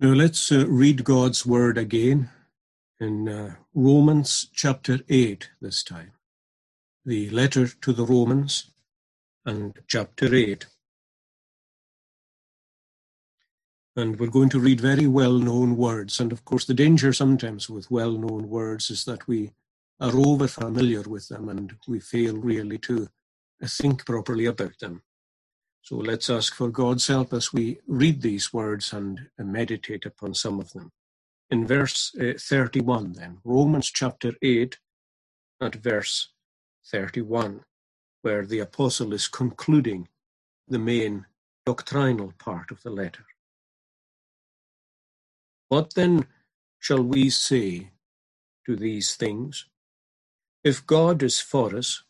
Now let's uh, read God's word again in uh, Romans chapter 8 this time. The letter to the Romans and chapter 8. And we're going to read very well known words. And of course, the danger sometimes with well known words is that we are over familiar with them and we fail really to think properly about them. So let's ask for God's help as we read these words and meditate upon some of them. In verse uh, 31, then, Romans chapter 8, at verse 31, where the apostle is concluding the main doctrinal part of the letter. What then shall we say to these things? If God is for us,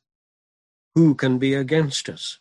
who can be against us?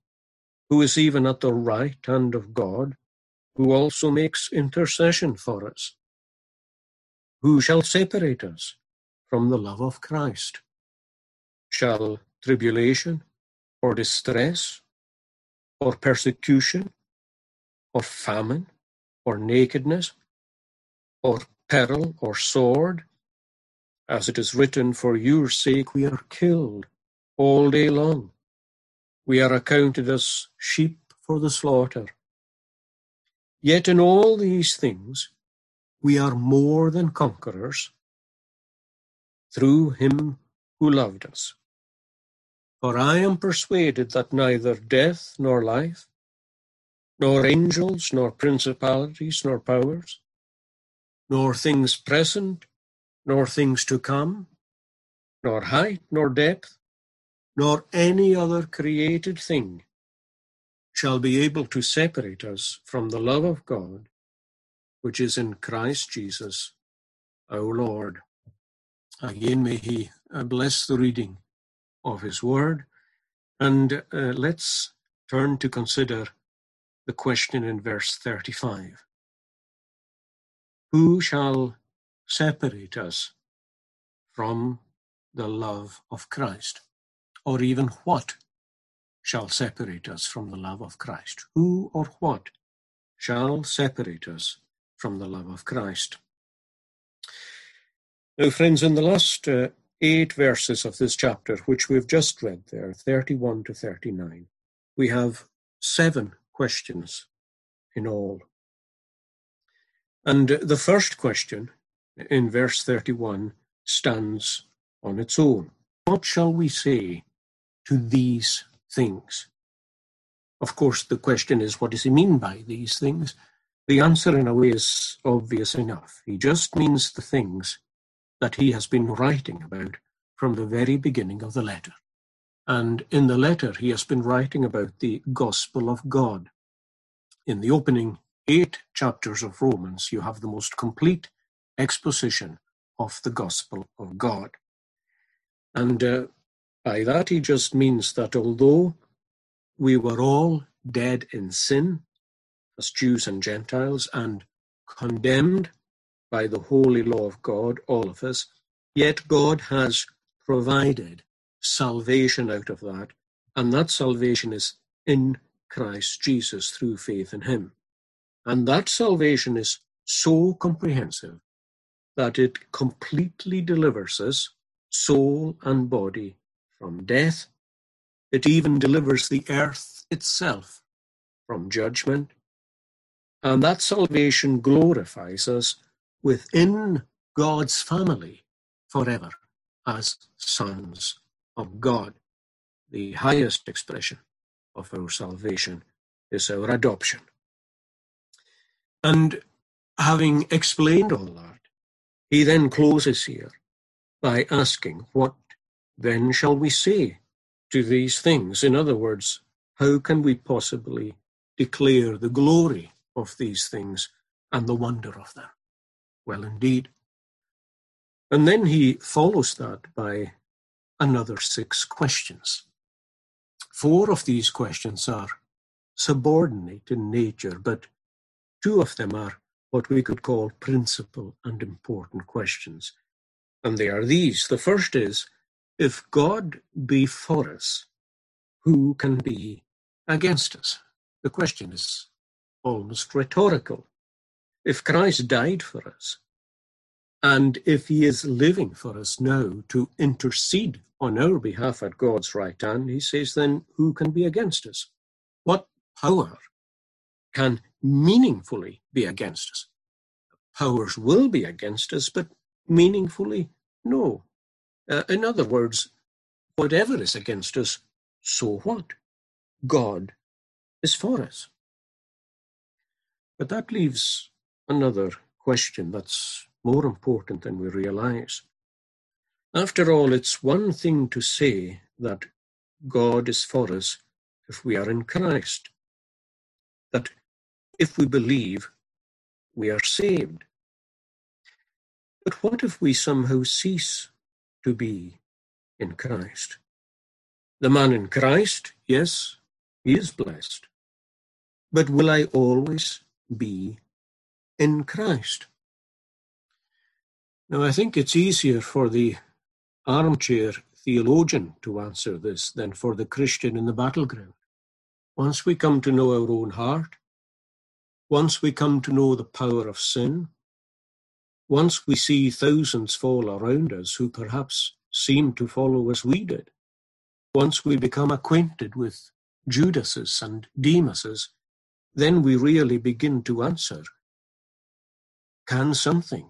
who is even at the right hand of God, who also makes intercession for us. Who shall separate us from the love of Christ? Shall tribulation, or distress, or persecution, or famine, or nakedness, or peril, or sword? As it is written, For your sake we are killed all day long. We are accounted as sheep for the slaughter. Yet in all these things we are more than conquerors through him who loved us. For I am persuaded that neither death nor life, nor angels, nor principalities, nor powers, nor things present, nor things to come, nor height, nor depth, nor any other created thing shall be able to separate us from the love of God, which is in Christ Jesus our Lord. Again, may He uh, bless the reading of His Word. And uh, let's turn to consider the question in verse 35 Who shall separate us from the love of Christ? Or even what shall separate us from the love of Christ? Who or what shall separate us from the love of Christ? Now, friends, in the last uh, eight verses of this chapter, which we've just read there, 31 to 39, we have seven questions in all. And the first question in verse 31 stands on its own. What shall we say to these things. Of course, the question is, what does he mean by these things? The answer, in a way, is obvious enough. He just means the things that he has been writing about from the very beginning of the letter. And in the letter, he has been writing about the gospel of God. In the opening eight chapters of Romans, you have the most complete exposition of the gospel of God. And uh, by that he just means that although we were all dead in sin, as Jews and Gentiles, and condemned by the holy law of God, all of us, yet God has provided salvation out of that, and that salvation is in Christ Jesus through faith in Him. And that salvation is so comprehensive that it completely delivers us, soul and body, from death. It even delivers the earth itself from judgment. And that salvation glorifies us within God's family forever as sons of God. The highest expression of our salvation is our adoption. And having explained all that, he then closes here by asking what then shall we say to these things? In other words, how can we possibly declare the glory of these things and the wonder of them? Well, indeed, And then he follows that by another six questions. Four of these questions are subordinate in nature, but two of them are what we could call principal and important questions. And they are these. The first is, if God be for us, who can be against us? The question is almost rhetorical. If Christ died for us, and if he is living for us now to intercede on our behalf at God's right hand, he says, then who can be against us? What power can meaningfully be against us? Powers will be against us, but meaningfully, no. Uh, in other words, whatever is against us, so what? God is for us. But that leaves another question that's more important than we realize. After all, it's one thing to say that God is for us if we are in Christ, that if we believe, we are saved. But what if we somehow cease to be in Christ? The man in Christ, yes, he is blessed. But will I always be in Christ? Now, I think it's easier for the armchair theologian to answer this than for the Christian in the battleground. Once we come to know our own heart, once we come to know the power of sin, once we see thousands fall around us who perhaps seem to follow as we did, once we become acquainted with Judases and Demases, then we really begin to answer, can something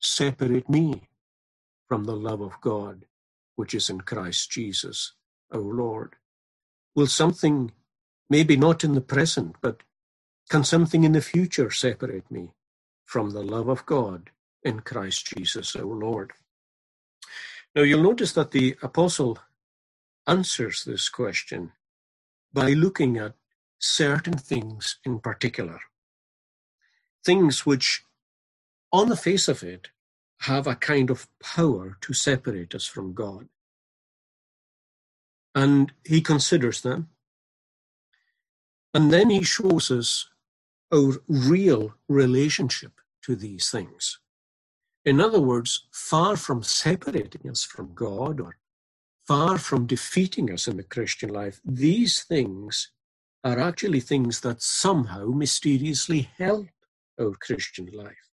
separate me from the love of God, which is in Christ Jesus, our Lord? Will something, maybe not in the present, but can something in the future separate me from the love of God in Christ Jesus, our Lord? Now you'll notice that the apostle answers this question by looking at certain things in particular. Things which on the face of it, have a kind of power to separate us from God. And he considers them. And then he shows us our real relationship to these things. In other words, far from separating us from God or far from defeating us in the Christian life, these things are actually things that somehow mysteriously help our Christian life.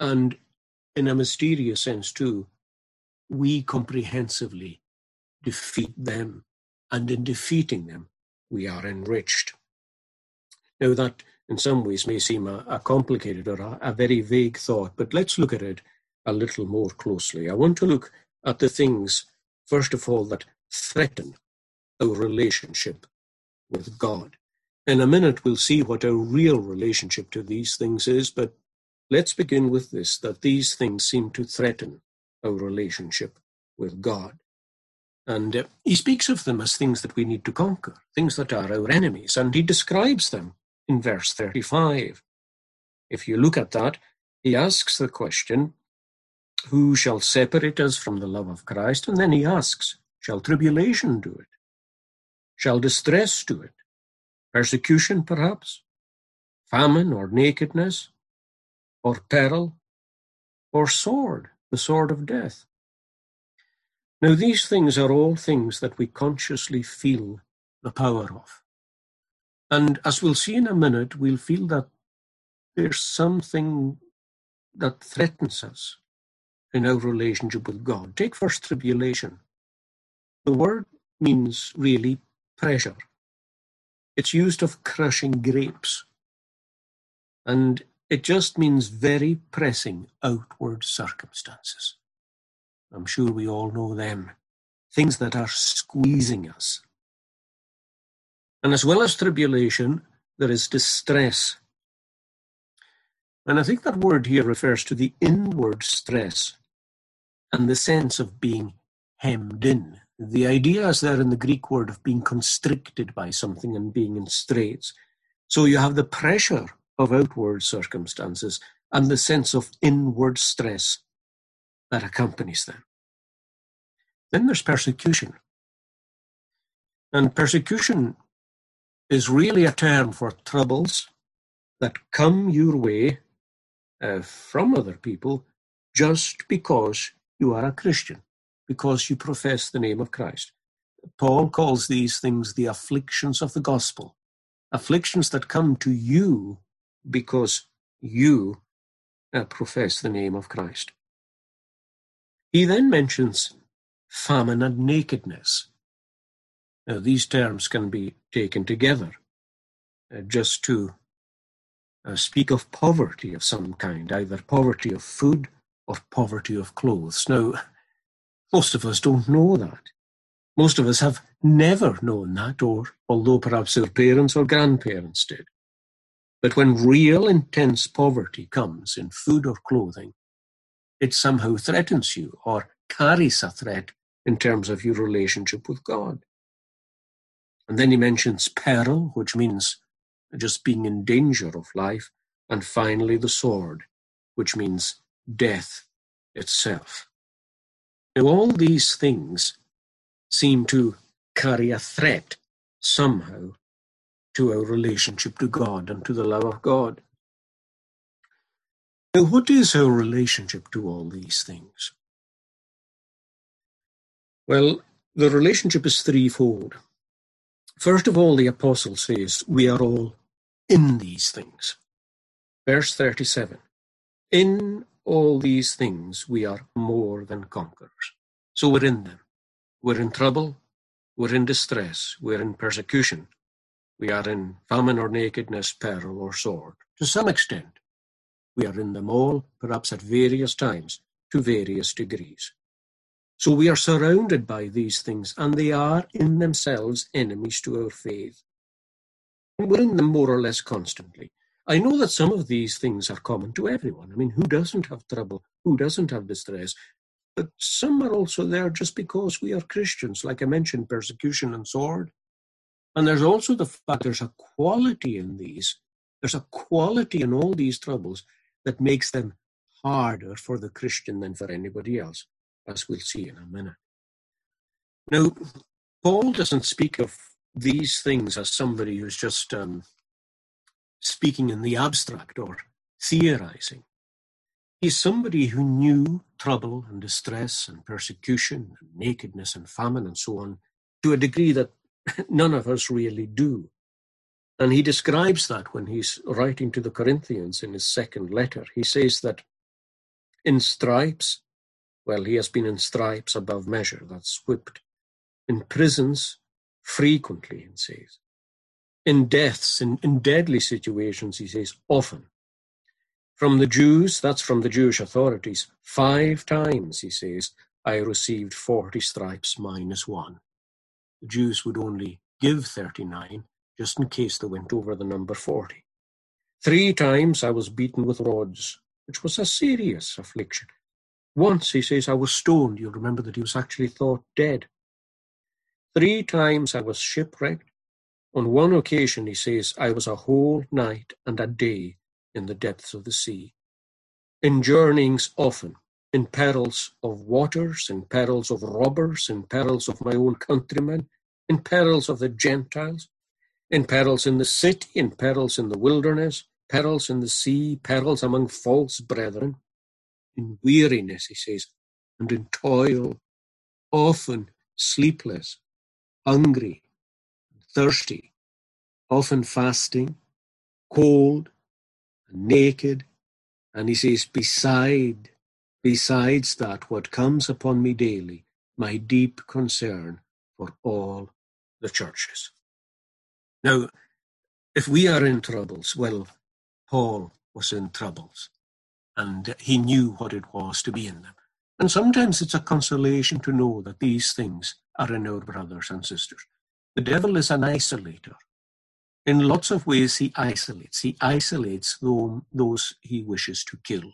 And in a mysterious sense, too, we comprehensively defeat them. And in defeating them, we are enriched. Now, that in some ways may seem a, a complicated or a, a very vague thought, but let's look at it a little more closely. I want to look at the things, first of all, that threaten our relationship with God. In a minute, we'll see what our real relationship to these things is, but Let's begin with this that these things seem to threaten our relationship with God. And uh, he speaks of them as things that we need to conquer, things that are our enemies, and he describes them in verse 35. If you look at that, he asks the question, Who shall separate us from the love of Christ? And then he asks, Shall tribulation do it? Shall distress do it? Persecution, perhaps? Famine or nakedness? or peril, or sword, the sword of death. Now, these things are all things that we consciously feel the power of. And as we'll see in a minute, we'll feel that there's something that threatens us in our relationship with God. Take first tribulation. The word means really pressure. It's used of crushing grapes. And it just means very pressing outward circumstances. I'm sure we all know them. Things that are squeezing us. And as well as tribulation, there is distress. And I think that word here refers to the inward stress and the sense of being hemmed in. The idea is there in the Greek word of being constricted by something and being in straits. So you have the pressure of outward circumstances and the sense of inward stress. that accompanies them. Then there's persecution. And persecution is really a term for troubles that come your way uh, from other people just because you are a Christian, because you profess the name of Christ. Paul calls these things the afflictions of the gospel, afflictions that come to you because you uh, profess the name of Christ. He then mentions famine and nakedness. Now, these terms can be taken together uh, just to uh, speak of poverty of some kind, either poverty of food or poverty of clothes. Now, most of us don't know that. Most of us have never known that, or although perhaps our parents or grandparents did. But when real intense poverty comes in food or clothing, it somehow threatens you or carries a threat in terms of your relationship with God. And then he mentions peril, which means just being in danger of life. And finally, the sword, which means death itself. Now, all these things seem to carry a threat somehow to our relationship to God and to the love of God. Now, what is our relationship to all these things? Well, the relationship is threefold. First of all, the apostle says, We are all in these things. Verse 37 In all these things we are more than conquerors. So we're in them. We're in trouble. We're in distress. We're in persecution. We are in famine or nakedness, peril or sword. To some extent, we are in them all, perhaps at various times, to various degrees. So we are surrounded by these things, and they are in themselves enemies to our faith. We're in them more or less constantly. I know that some of these things are common to everyone. I mean, who doesn't have trouble? Who doesn't have distress? But some are also there just because we are Christians, like I mentioned, persecution and sword. And there's also the fact there's a quality in these, there's a quality in all these troubles that makes them harder for the Christian than for anybody else, as we'll see in a minute. Now, Paul doesn't speak of these things as somebody who's just um, speaking in the abstract or theorizing. He's somebody who knew trouble and distress and persecution and nakedness and famine and so on to a degree that none of us really do. And he describes that when he's writing to the Corinthians in his second letter. He says that in stripes, well, he has been in stripes above measure, that's whipped. In prisons, frequently, he says. In deaths, in, in deadly situations, he says, often. From the Jews, that's from the Jewish authorities, five times, he says, I received 40 stripes minus one. The Jews would only give 39 just in case they went over the number 40. Three times I was beaten with rods, which was a serious affliction. Once, he says, I was stoned. You'll remember that he was actually thought dead. Three times I was shipwrecked. On one occasion, he says, I was a whole night and a day in the depths of the sea. In journeyings often, in perils of waters, in perils of robbers, in perils of my own countrymen, in perils of the Gentiles, in perils in the city, in perils in the wilderness, perils in the sea, perils among false brethren, in weariness, he says, and in toil, often sleepless, hungry, thirsty, often fasting, cold, and naked. And he says, beside, besides that, what comes upon me daily, my deep concern for all the churches. Now, if we are in troubles, well, Paul was in troubles, and he knew what it was to be in them. And sometimes it's a consolation to know that these things are in our brothers and sisters. The devil is an isolator. In lots of ways, he isolates. He isolates those he wishes to kill.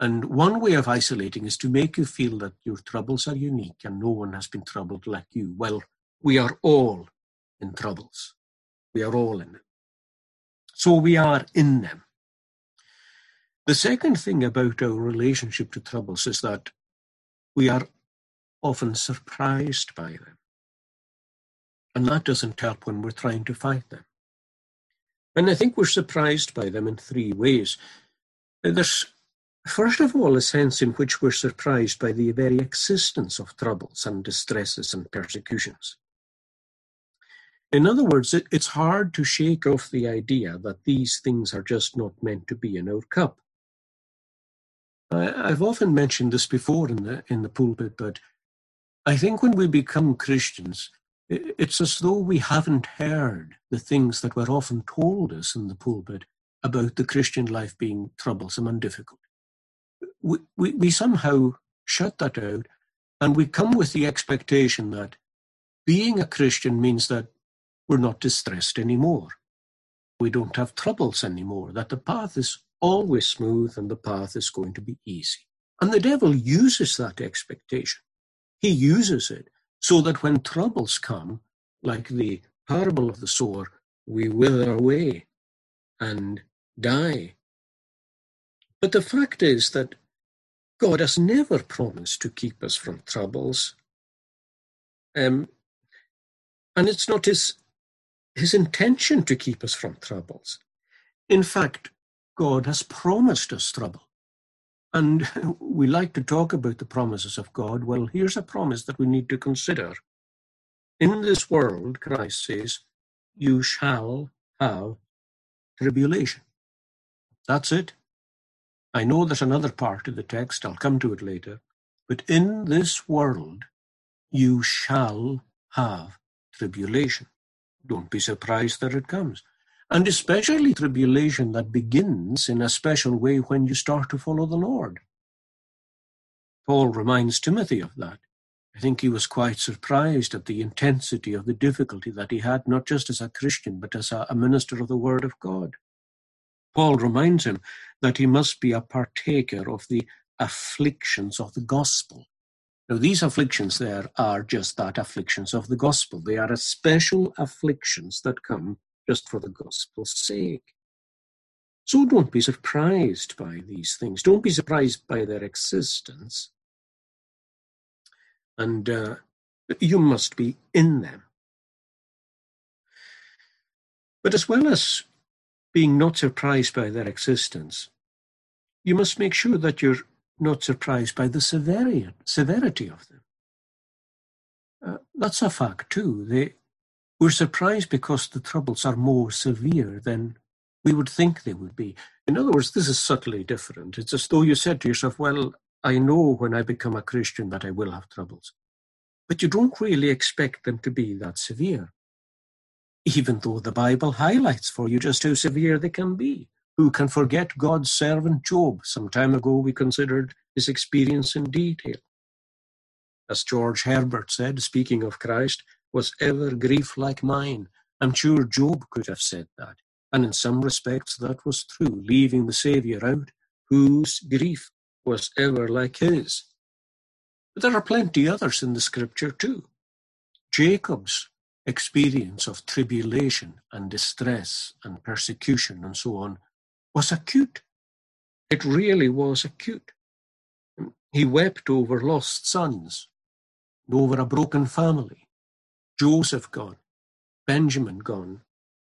And one way of isolating is to make you feel that your troubles are unique and no one has been troubled like you. Well, we are all in troubles. We are all in them. So we are in them. The second thing about our relationship to troubles is that we are often surprised by them. And that doesn't help when we're trying to fight them. And I think we're surprised by them in three ways. There's, first of all, a sense in which we're surprised by the very existence of troubles and distresses and persecutions. In other words, it, it's hard to shake off the idea that these things are just not meant to be in our cup. I, I've often mentioned this before in the in the pulpit, but I think when we become Christians, it's as though we haven't heard the things that were often told us in the pulpit about the Christian life being troublesome and difficult. We, we, we somehow shut that out and we come with the expectation that being a Christian means that we're not distressed anymore. We don't have troubles anymore, that the path is always smooth and the path is going to be easy. And the devil uses that expectation. He uses it so that when troubles come, like the parable of the sower, we wither away and die. But the fact is that God has never promised to keep us from troubles. Um, and it's not his, his intention to keep us from troubles. In fact, God has promised us trouble. And we like to talk about the promises of God. Well, here's a promise that we need to consider. In this world, Christ says, you shall have tribulation. That's it. I know there's another part of the text, I'll come to it later. But in this world, you shall have tribulation. Don't be surprised that it comes and especially tribulation that begins in a special way when you start to follow the Lord. Paul reminds Timothy of that. I think he was quite surprised at the intensity of the difficulty that he had, not just as a Christian, but as a, minister of the Word of God. Paul reminds him that he must be a partaker of the afflictions of the gospel. Now, these afflictions there are just that afflictions of the gospel. They are special afflictions that come just for the gospel's sake. So don't be surprised by these things. Don't be surprised by their existence. And uh, you must be in them. But as well as being not surprised by their existence, you must make sure that you're not surprised by the severity, of them. Uh, that's a fact too. They, we're surprised because the troubles are more severe than we would think they would be. In other words, this is subtly different. It's as though you said to yourself, Well, I know when I become a Christian that I will have troubles. But you don't really expect them to be that severe, even though the Bible highlights for you just how severe they can be. Who can forget God's servant Job? Some time ago we considered his experience in detail. As George Herbert said, speaking of Christ, was ever grief like mine. I'm sure Job could have said that, and in some respects that was true, leaving the Saviour out, whose grief was ever like his. But there are plenty others in the Scripture too. Jacob's experience of tribulation and distress and persecution and so on was acute. It really was acute. He wept over lost sons, over a broken family, Joseph gone, Benjamin gone.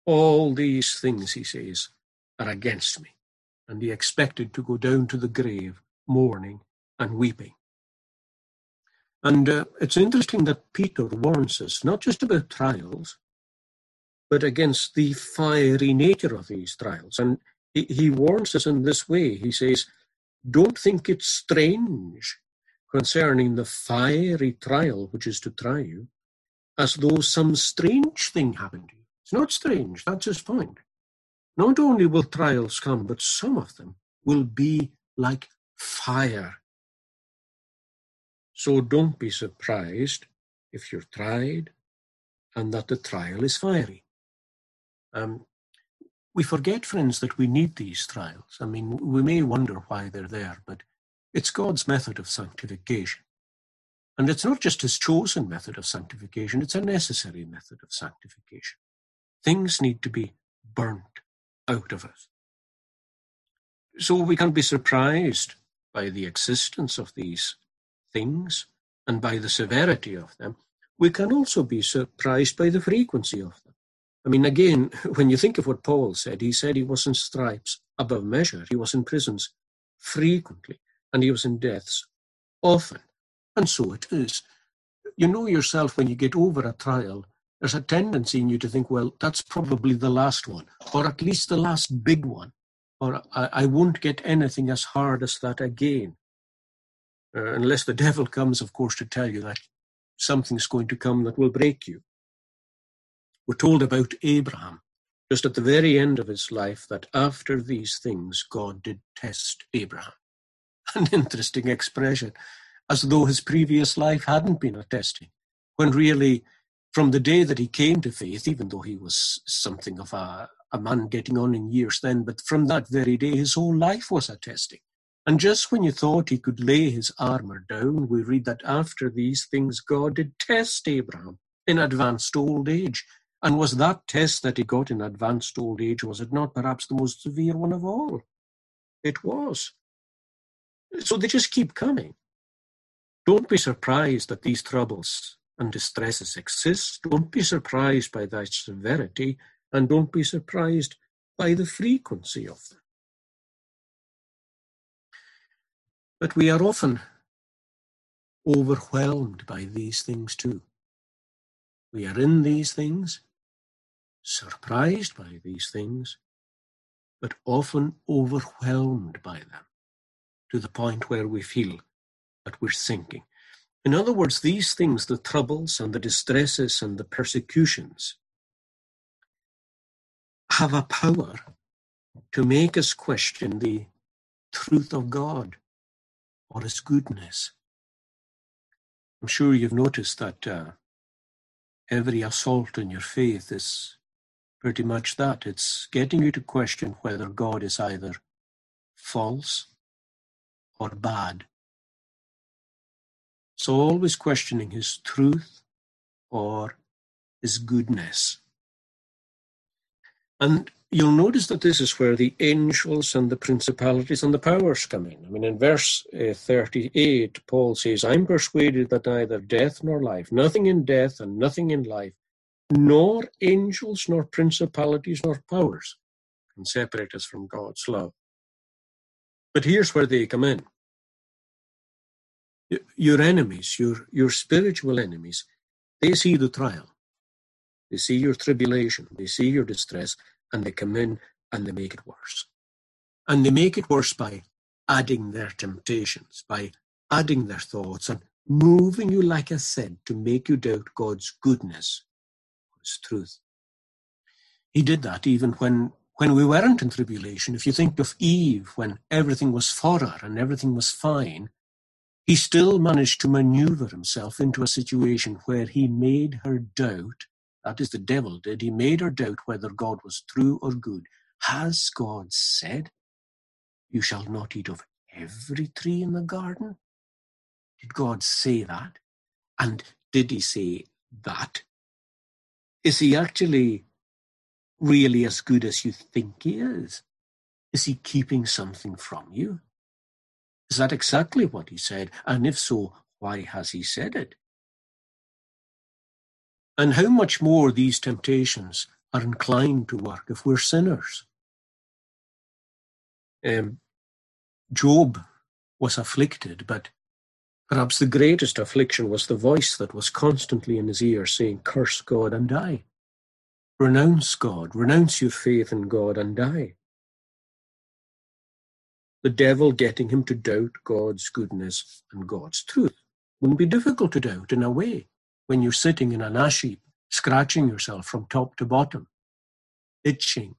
All these things, he says, are against me. And he expected to go down to the grave mourning and weeping. And uh, it's interesting that Peter warns us not just about trials, but against the fiery nature of these trials. And he, he warns us in this way. He says, Don't think it strange concerning the fiery trial which is to try you, as though some strange thing happened to you. It's not strange, that's his point. Not only will trials come, but some of them will be like fire. So don't be surprised if you're tried and that the trial is fiery. Um, we forget, friends, that we need these trials. I mean, we may wonder why they're there, but it's God's method of sanctification. And it's not just his chosen method of sanctification, it's a necessary method of sanctification. Things need to be burnt out of us. So we can be surprised by the existence of these things and by the severity of them, we can also be surprised by the frequency of them. I mean, again, when you think of what Paul said, he said he was in stripes above measure, he was in prisons frequently, and he was in deaths often. And so it is. You know yourself when you get over a trial, there's a tendency in you to think, well, that's probably the last one, or at least the last big one, or I, I won't get anything as hard as that again. Uh, unless the devil comes, of course, to tell you that something's going to come that will break you. We're told about Abraham, just at the very end of his life, that after these things, God did test Abraham. An interesting expression, as though his previous life hadn't been a testing, when really, from the day that he came to faith, even though he was something of a, a man getting on in years then, but from that very day, his whole life was a testing. And just when you thought he could lay his armor down, we read that after these things God did test Abraham in advanced old age. And was that test that he got in advanced old age, was it not perhaps the most severe one of all? It was. So they just keep coming. Don't be surprised that these troubles and distresses exist. Don't be surprised by their severity, and don't be surprised by the frequency of them. But we are often overwhelmed by these things too. We are in these things, surprised by these things, but often overwhelmed by them to the point where we feel that we're sinking. In other words, these things, the troubles and the distresses and the persecutions, have a power to make us question the truth of God or his goodness. I'm sure you've noticed that uh, every assault on your faith is pretty much that. It's getting you to question whether God is either false or bad. So always questioning his truth or his goodness. And you'll notice that this is where the angels and the principalities and the powers come in. I mean, in verse uh, 38, Paul says, I'm persuaded that neither death nor life, nothing in death and nothing in life, nor angels, nor principalities, nor powers can separate us from God's love. But here's where they come in. Your enemies, your, your spiritual enemies, they see the trial. They see your tribulation. They see your distress and they come in and they make it worse. And they make it worse by adding their temptations, by adding their thoughts and moving you, like I said, to make you doubt God's goodness, His truth. He did that even when, when we weren't in tribulation. If you think of Eve, when everything was for her and everything was fine, he still managed to maneuver himself into a situation where he made her doubt that is, the devil did. He made her doubt whether God was true or good. Has God said, You shall not eat of every tree in the garden? Did God say that? And did he say that? Is he actually really as good as you think he is? Is he keeping something from you? Is that exactly what he said? And if so, why has he said it? And how much more these temptations are inclined to work if we're sinners. Um, Job was afflicted, but perhaps the greatest affliction was the voice that was constantly in his ear saying, Curse God and die. Renounce God, renounce your faith in God and die. The devil getting him to doubt God's goodness and God's truth. Wouldn't be difficult to doubt in a way when you're sitting in an ash heap, scratching yourself from top to bottom, itching,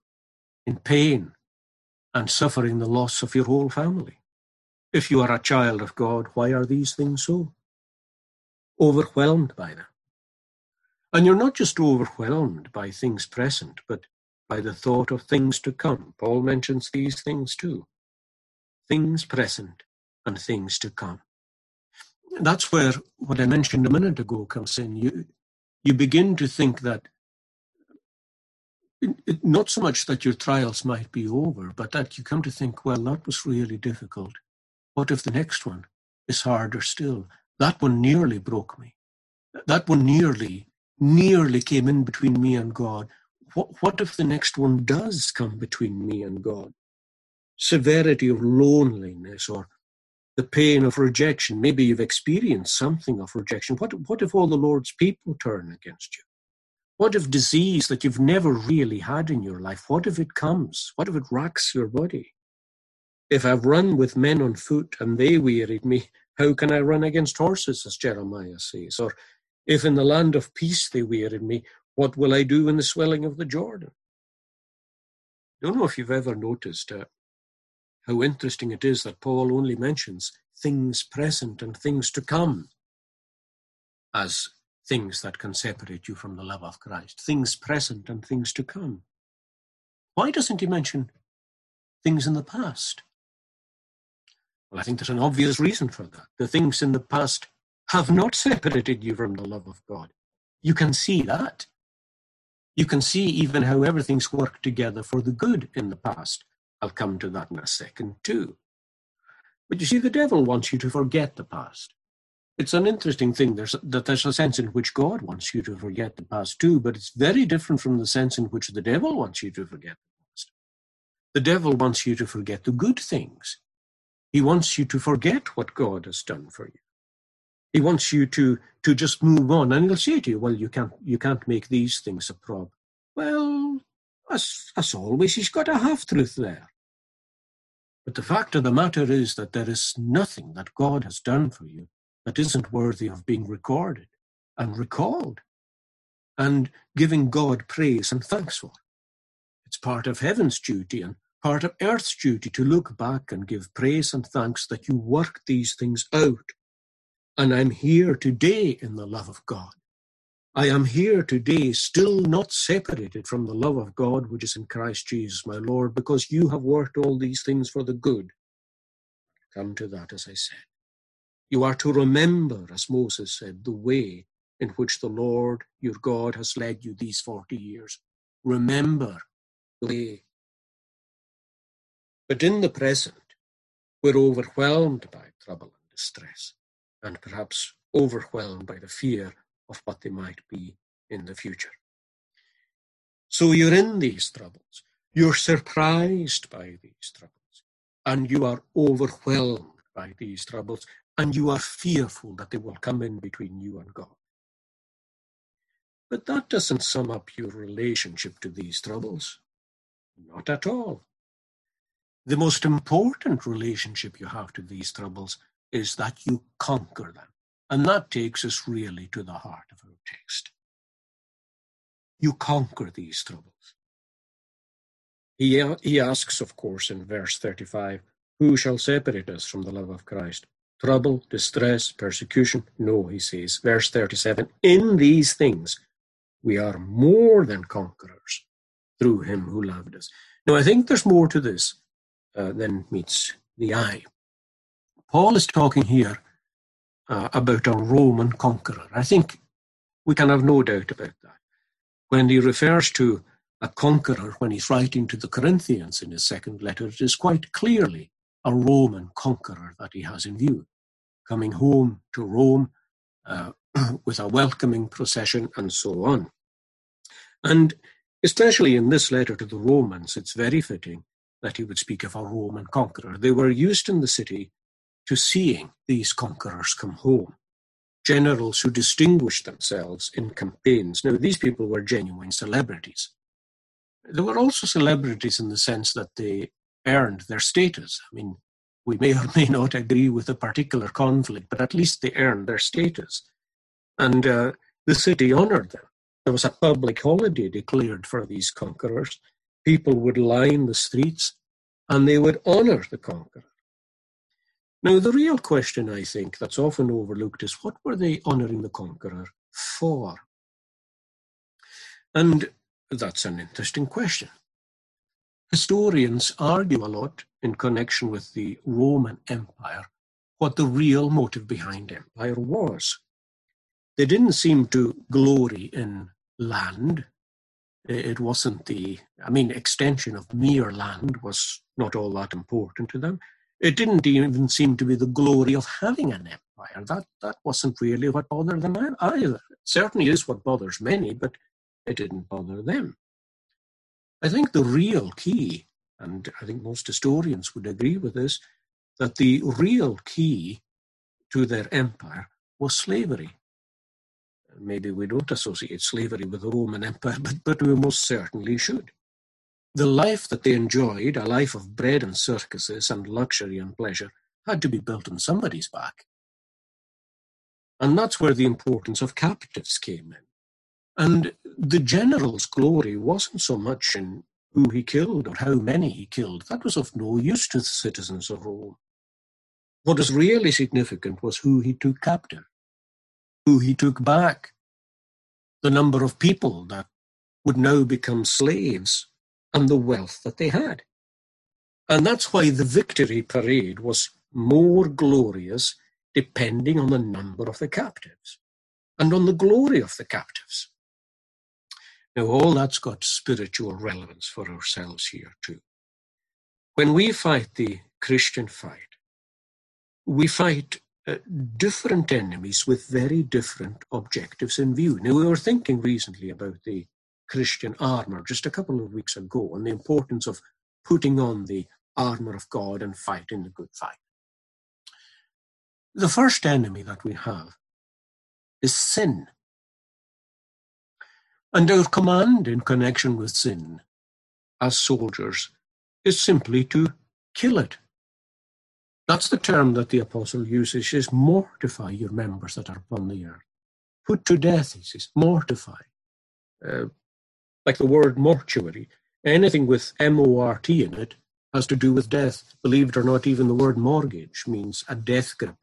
in pain, and suffering the loss of your whole family. If you are a child of God, why are these things so? Overwhelmed by them. And you're not just overwhelmed by things present, but by the thought of things to come. Paul mentions these things too things present and things to come that's where what I mentioned a minute ago comes in. You you begin to think that it, not so much that your trials might be over, but that you come to think, well, that was really difficult. What if the next one is harder still? that one nearly broke me. That one nearly, nearly came in between me and God. What, what if the next one does come between me and God? Severity of loneliness or the pain of rejection. Maybe you've experienced something of rejection. What, what if all the Lord's people turn against you? What if disease that you've never really had in your life, what if it comes? What if it racks your body? If I've run with men on foot and they wearied me, how can I run against horses, as Jeremiah says? Or if in the land of peace they wearied me, what will I do in the swelling of the Jordan? I don't know if you've ever noticed uh, how interesting it is that Paul only mentions things present and things to come as things that can separate you from the love of Christ, things present and things to come. Why doesn't he mention things in the past? Well, I think there's an obvious reason for that. The things in the past have not separated you from the love of God. You can see that. You can see even how everything's worked together for the good in the past. I'll come to that in a second, too. But you see, the devil wants you to forget the past. It's an interesting thing there's, that there's a sense in which God wants you to forget the past, too, but it's very different from the sense in which the devil wants you to forget the past. The devil wants you to forget the good things. He wants you to forget what God has done for you. He wants you to, to just move on, and he'll say to you, well, you can't, you can't make these things a problem. Well, as, as always, he's got a half-truth there. But the fact of the matter is that there is nothing that God has done for you that isn't worthy of being recorded and recalled and giving God praise and thanks for. It's part of heaven's duty and part of earth's duty to look back and give praise and thanks that you worked these things out. And I'm here today in the love of God. I am here today, still not separated from the love of God which is in Christ Jesus, my Lord, because you have worked all these things for the good. Come to that, as I said. You are to remember, as Moses said, the way in which the Lord your God has led you these 40 years. Remember the way. But in the present, we're overwhelmed by trouble and distress, and perhaps overwhelmed by the fear of what they might be in the future. So you're in these troubles. You're surprised by these troubles. And you are overwhelmed by these troubles. And you are fearful that they will come in between you and God. But that doesn't sum up your relationship to these troubles. Not at all. The most important relationship you have to these troubles is that you conquer them. And that takes us really to the heart of our text. You conquer these troubles. He, he asks, of course, in verse 35, Who shall separate us from the love of Christ? Trouble, distress, persecution? No, he says. Verse 37, In these things we are more than conquerors through him who loved us. Now, I think there's more to this uh, than meets the eye. Paul is talking here uh, about a Roman conqueror. I think we can have no doubt about that. When he refers to a conqueror, when he's writing to the Corinthians in his second letter, it is quite clearly a Roman conqueror that he has in view, coming home to Rome uh, with a welcoming procession and so on. And especially in this letter to the Romans, it's very fitting that he would speak of a Roman conqueror. They were used in the city to seeing these conquerors come home, generals who distinguished themselves in campaigns. Now, these people were genuine celebrities. They were also celebrities in the sense that they earned their status. I mean, we may or may not agree with a particular conflict, but at least they earned their status. And uh, the city honored them. There was a public holiday declared for these conquerors. People would line the streets and they would honor the conqueror. Now, the real question, I think, that's often overlooked is what were they honoring the conqueror for? And that's an interesting question. Historians argue a lot in connection with the Roman Empire what the real motive behind empire was. They didn't seem to glory in land. It wasn't the, I mean, extension of mere land was not all that important to them. It didn't even seem to be the glory of having an empire. That, that wasn't really what bothered them either. It certainly is what bothers many, but it didn't bother them. I think the real key, and I think most historians would agree with this, that the real key to their empire was slavery. Maybe we don't associate slavery with the Roman Empire, but, but we most certainly should. The life that they enjoyed, a life of bread and circuses and luxury and pleasure, had to be built on somebody's back. And that's where the importance of captives came in. And the general's glory wasn't so much in who he killed or how many he killed. That was of no use to the citizens of Rome. What was really significant was who he took captive, who he took back, the number of people that would now become slaves, and the wealth that they had. And that's why the victory parade was more glorious depending on the number of the captives and on the glory of the captives. Now, all that's got spiritual relevance for ourselves here, too. When we fight the Christian fight, we fight uh, different enemies with very different objectives in view. Now, we were thinking recently about the Christian armor just a couple of weeks ago and the importance of putting on the armor of God and fighting the good fight. The first enemy that we have is sin. And our command in connection with sin as soldiers is simply to kill it. That's the term that the apostle uses is mortify your members that are upon the earth. Put to death, he says, mortify. Uh, like the word mortuary. Anything with M O R T in it has to do with death. Believe it or not, even the word mortgage means a death grip,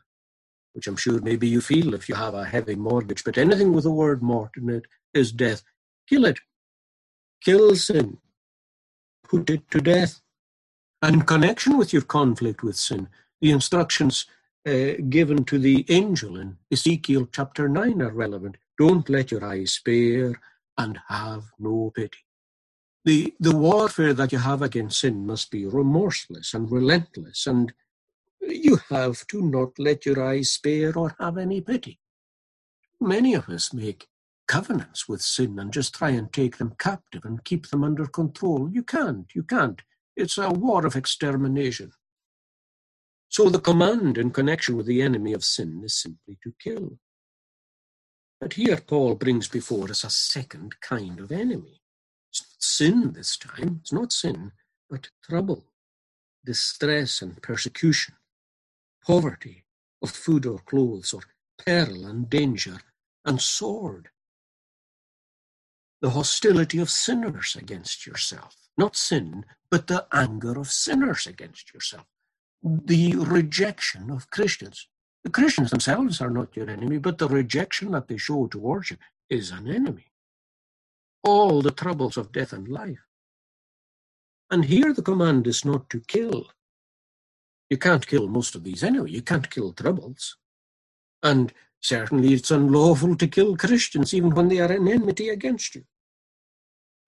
which I'm sure maybe you feel if you have a heavy mortgage. But anything with the word mort in it is death. Kill it. Kill sin. Put it to death. And in connection with your conflict with sin, the instructions uh, given to the angel in Ezekiel chapter 9 are relevant. Don't let your eyes spare and have no pity. The, the warfare that you have against sin must be remorseless and relentless, and you have to not let your eyes spare or have any pity. Many of us make covenants with sin and just try and take them captive and keep them under control. You can't, you can't. It's a war of extermination. So the command in connection with the enemy of sin is simply to kill. But here Paul brings before us a second kind of enemy. It's not sin this time, it's not sin, but trouble, distress and persecution, poverty of food or clothes, or peril and danger, and sword the hostility of sinners against yourself. Not sin, but the anger of sinners against yourself. The rejection of Christians. The Christians themselves are not your enemy, but the rejection that they show towards you is an enemy. All the troubles of death and life. And here the command is not to kill. You can't kill most of these anyway. You can't kill troubles. And certainly it's unlawful to kill Christians even when they are in enmity against you.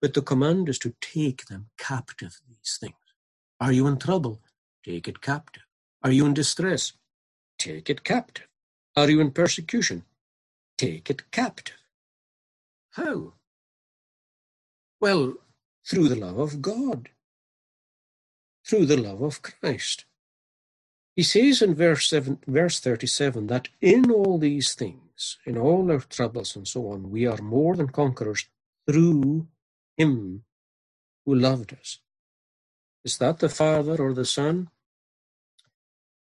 But the command is to take them captive, these things. Are you in trouble? Take it captive. Are you in distress? Take it captive. Are you in persecution? Take it captive. How? Well, through the love of God, through the love of Christ. He says in verse, seven, verse 37 that in all these things, in all our troubles and so on, we are more than conquerors through him who loved us. Is that the Father or the Son?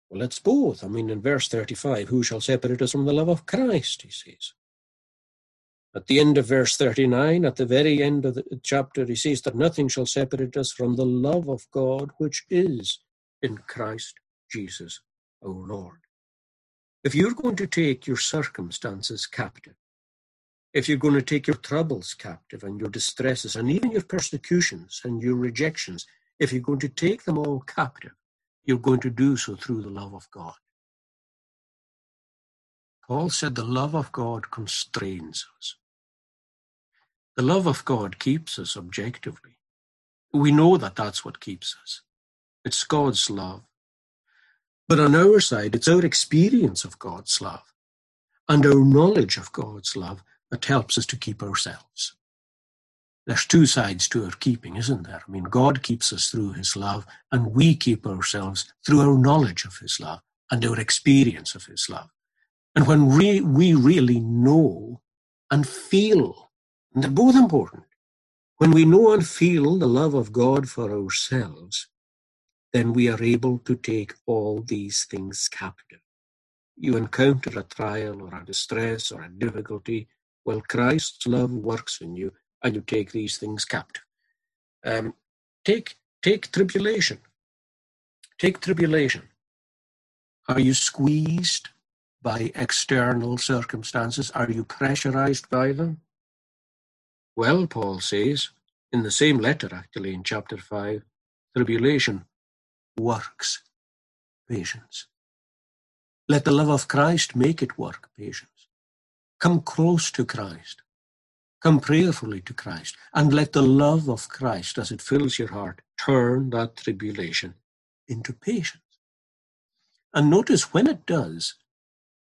Well, it's both. I mean, in verse 35, who shall separate us from the love of Christ, he says. At the end of verse 39, at the very end of the chapter, he says that nothing shall separate us from the love of God which is in Christ Jesus our Lord. If you're going to take your circumstances captive, if you're going to take your troubles captive and your distresses and even your persecutions and your rejections, if you're going to take them all captive, you're going to do so through the love of God. Paul said the love of God constrains us. The love of God keeps us objectively. We know that that's what keeps us. It's God's love. But on our side, it's our experience of God's love and our knowledge of God's love that helps us to keep ourselves. There's two sides to our keeping, isn't there? I mean, God keeps us through his love, and we keep ourselves through our knowledge of his love and our experience of his love. And when we, we really know and feel, and they're both important, when we know and feel the love of God for ourselves, then we are able to take all these things captive. You encounter a trial or a distress or a difficulty, well, Christ's love works in you and you take these things captive. Um, take, take tribulation. Take tribulation. Are you squeezed by external circumstances? Are you pressurized by them? Well, Paul says, in the same letter, actually, in chapter 5, tribulation works patience. Let the love of Christ make it work patience. Come close to Christ. Come prayerfully to Christ and let the love of Christ, as it fills your heart, turn that tribulation into patience. And notice when it does,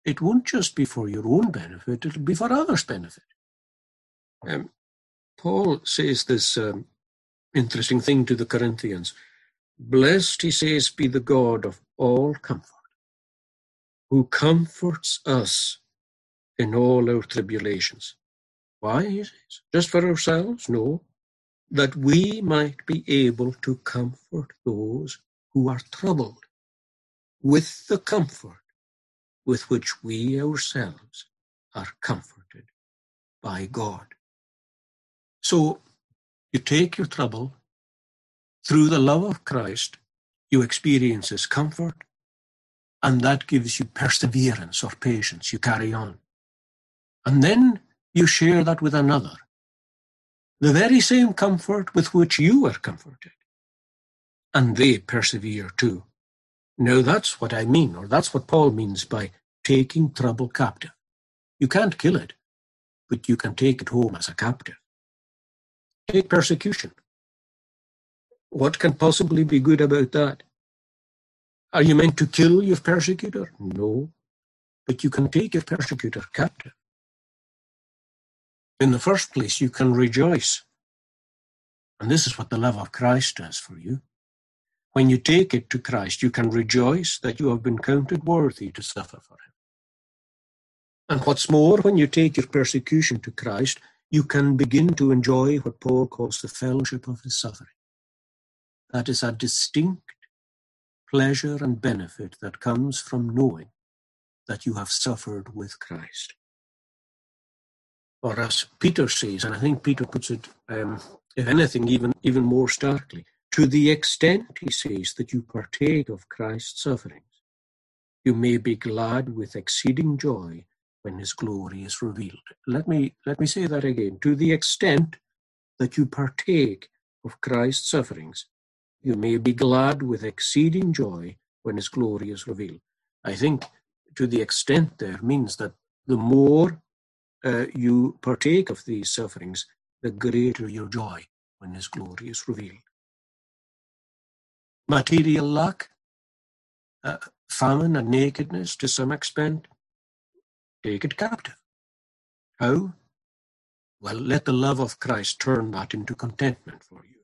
it won't just be for your own benefit, it'll be for others' benefit. Um, Paul says this um, interesting thing to the Corinthians. Blessed, he says, be the God of all comfort, who comforts us in all our tribulations why, he says? Just for ourselves? No. That we might be able to comfort those who are troubled with the comfort with which we ourselves are comforted by God. So you take your trouble through the love of Christ, you experience his comfort, and that gives you perseverance or patience. You carry on. And then you share that with another. The very same comfort with which you were comforted. And they persevere too. Now that's what I mean, or that's what Paul means by taking trouble captive. You can't kill it, but you can take it home as a captive. Take persecution. What can possibly be good about that? Are you meant to kill your persecutor? No. But you can take your persecutor captive. In the first place, you can rejoice. And this is what the love of Christ does for you. When you take it to Christ, you can rejoice that you have been counted worthy to suffer for him. And what's more, when you take your persecution to Christ, you can begin to enjoy what Paul calls the fellowship of his suffering. That is a distinct pleasure and benefit that comes from knowing that you have suffered with Christ or as Peter says, and I think Peter puts it, um, if anything, even, even more starkly, to the extent, he says, that you partake of Christ's sufferings, you may be glad with exceeding joy when his glory is revealed. Let me, let me say that again. To the extent that you partake of Christ's sufferings, you may be glad with exceeding joy when his glory is revealed. I think to the extent there means that the more uh, you partake of these sufferings, the greater your joy when His glory is revealed. Material lack, uh, famine, and nakedness to some extent, take it captive. How? Well, let the love of Christ turn that into contentment for you.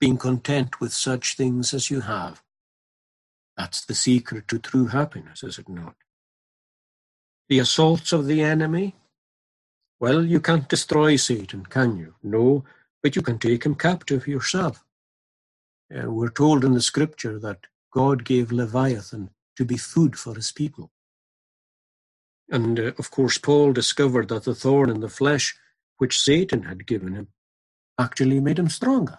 Being content with such things as you have. That's the secret to true happiness, is it not? The assaults of the enemy, well, you can't destroy Satan, can you? No, but you can take him captive yourself. Uh, we're told in the scripture that God gave Leviathan to be food for his people. And uh, of course, Paul discovered that the thorn in the flesh which Satan had given him actually made him stronger.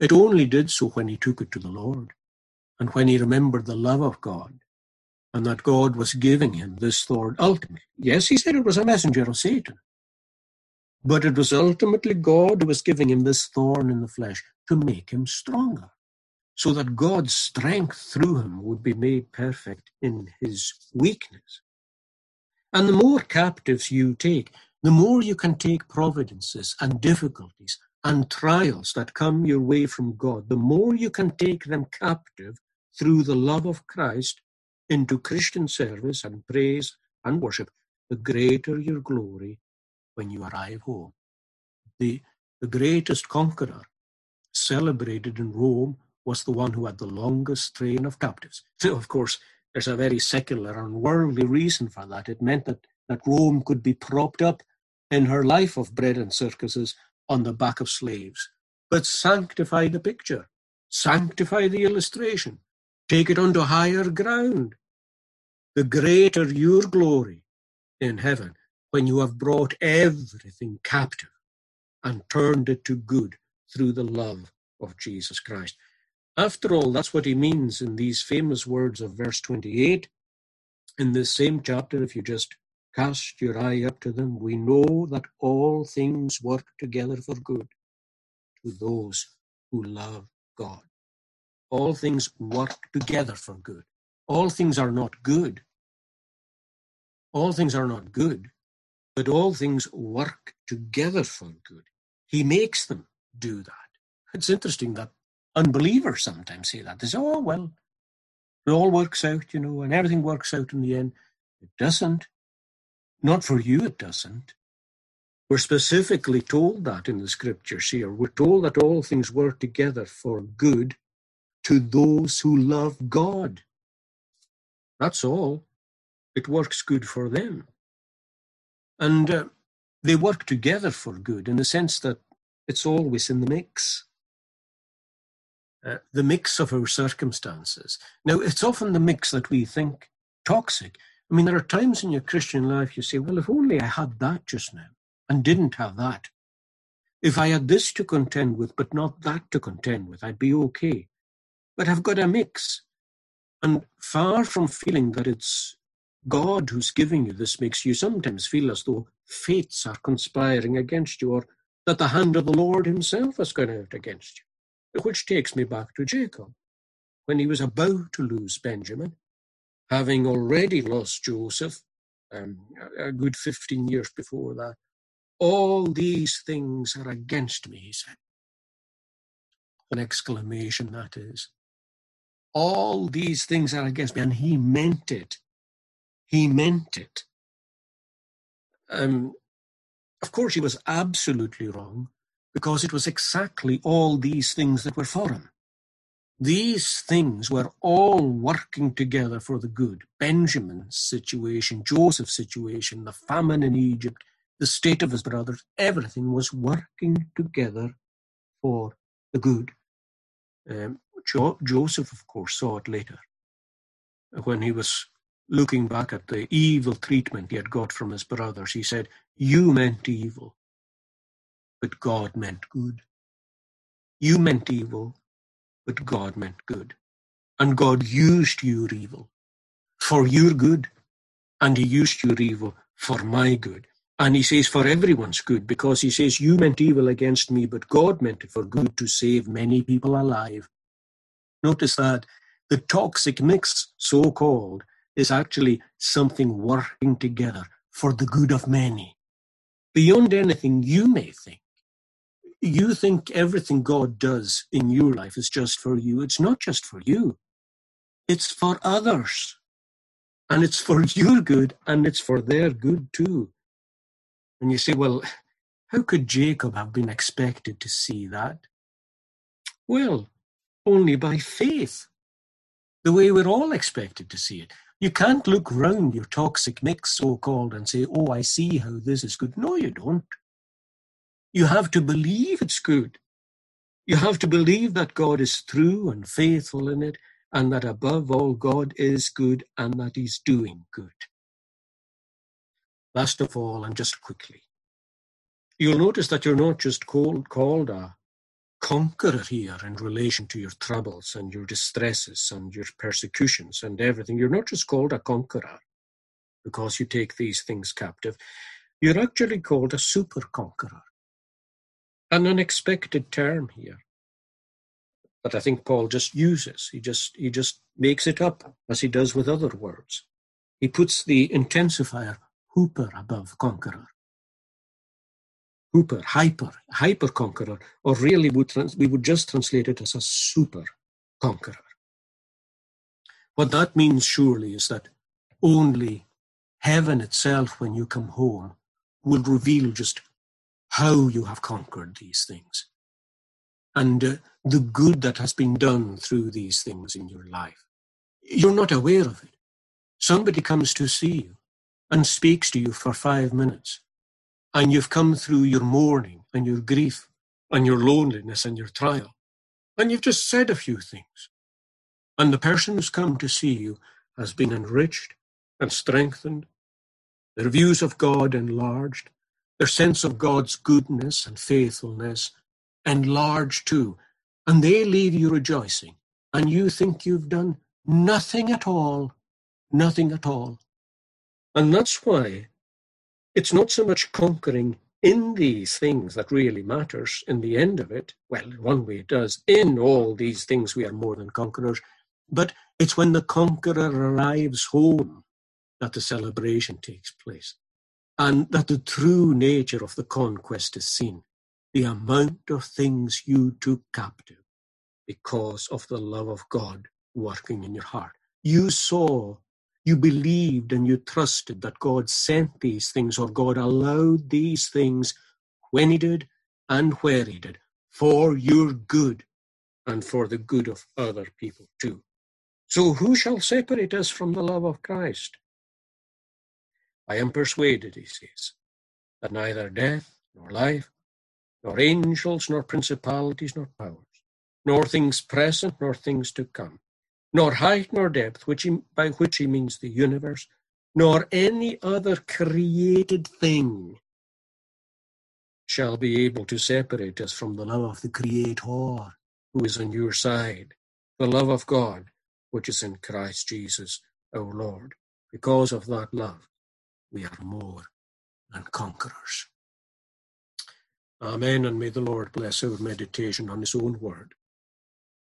It only did so when he took it to the Lord and when he remembered the love of God and that God was giving him this thorn ultimately. Yes, he said it was a messenger of Satan, but it was ultimately God who was giving him this thorn in the flesh to make him stronger, so that God's strength through him would be made perfect in his weakness. And the more captives you take, the more you can take providences and difficulties and trials that come your way from God, the more you can take them captive through the love of Christ into Christian service and praise and worship, the greater your glory when you arrive home. The, the greatest conqueror celebrated in Rome was the one who had the longest train of captives. So, of course, there's a very secular and worldly reason for that. It meant that, that Rome could be propped up in her life of bread and circuses on the back of slaves. But sanctify the picture, sanctify the illustration, take it onto higher ground. The greater your glory in heaven when you have brought everything captive and turned it to good through the love of Jesus Christ. After all, that's what he means in these famous words of verse 28. In this same chapter, if you just cast your eye up to them, we know that all things work together for good to those who love God. All things work together for good. All things are not good. All things are not good, but all things work together for good. He makes them do that. It's interesting that unbelievers sometimes say that. They say, oh, well, it all works out, you know, and everything works out in the end. It doesn't. Not for you, it doesn't. We're specifically told that in the scriptures here. We're told that all things work together for good to those who love God. That's all. It works good for them. And uh, they work together for good in the sense that it's always in the mix. Uh, the mix of our circumstances. Now, it's often the mix that we think toxic. I mean, there are times in your Christian life you say, well, if only I had that just now and didn't have that. If I had this to contend with, but not that to contend with, I'd be okay. But I've got a mix. And far from feeling that it's God who's giving you this mix, you sometimes feel as though fates are conspiring against you or that the hand of the Lord himself has gone out against you which takes me back to Jacob, when he was about to lose Benjamin, having already lost Joseph um, a good 15 years before that. All these things are against me, he said. An exclamation that is. All these things are against me. And he meant it. He meant it. Um, of course, he was absolutely wrong because it was exactly all these things that were for him. These things were all working together for the good. Benjamin's situation, Joseph's situation, the famine in Egypt, the state of his brothers, everything was working together for the good. Um, jo- Joseph, of course, saw it later when he was looking back at the evil treatment he had got from his brothers. He said, You meant evil, but God meant good. You meant evil, but God meant good. And God used your evil for your good, and He used your evil for my good. And He says, for everyone's good, because He says, You meant evil against me, but God meant it for good to save many people alive. Notice that the toxic mix, so called, is actually something working together for the good of many, beyond anything you may think you think everything God does in your life is just for you. It's not just for you, it's for others. And it's for your good and it's for their good too. And you say, well, how could Jacob have been expected to see that? Well, only by faith, the way we're all expected to see it. You can't look round your toxic mix, so called, and say, oh, I see how this is good. No, you don't. You have to believe it's good. You have to believe that God is true and faithful in it, and that above all, God is good and that He's doing good. Last of all, and just quickly, you'll notice that you're not just called, called a conqueror here in relation to your troubles and your distresses and your persecutions and everything. You're not just called a conqueror because you take these things captive. You're actually called a super conqueror an unexpected term here but I think Paul just uses. He just he just makes it up as he does with other words. He puts the intensifier hooper above conqueror. Hooper, hyper, hyper conqueror, or really would trans- we would just translate it as a super conqueror. What that means surely is that only heaven itself, when you come home, will reveal just how you have conquered these things and uh, the good that has been done through these things in your life. You're not aware of it. Somebody comes to see you and speaks to you for five minutes, and you've come through your mourning and your grief and your loneliness and your trial, and you've just said a few things. And the person who's come to see you has been enriched and strengthened, their views of God enlarged, their sense of God's goodness and faithfulness enlarged too, and they leave you rejoicing, and you think you've done nothing at all, nothing at all. And that's why it's not so much conquering in these things that really matters in the end of it. Well, one way it does. In all these things we are more than conquerors. But it's when the conqueror arrives home that the celebration takes place and that the true nature of the conquest is seen the amount of things you took captive because of the love of God working in your heart. You saw, you believed, and you trusted that God sent these things or God allowed these things when He did and where He did for your good and for the good of other people too. So who shall separate us from the love of Christ? I am persuaded, he says, that neither death nor life, nor angels, nor principalities, nor powers, nor things present, nor things to come, nor height, nor depth, which he, by which he means the universe, nor any other created thing shall be able to separate us from the love of the Creator who is on your side, the love of God which is in Christ Jesus our Lord. Because of that love, we are more than conquerors. Amen, and may the Lord bless our meditation on his own word.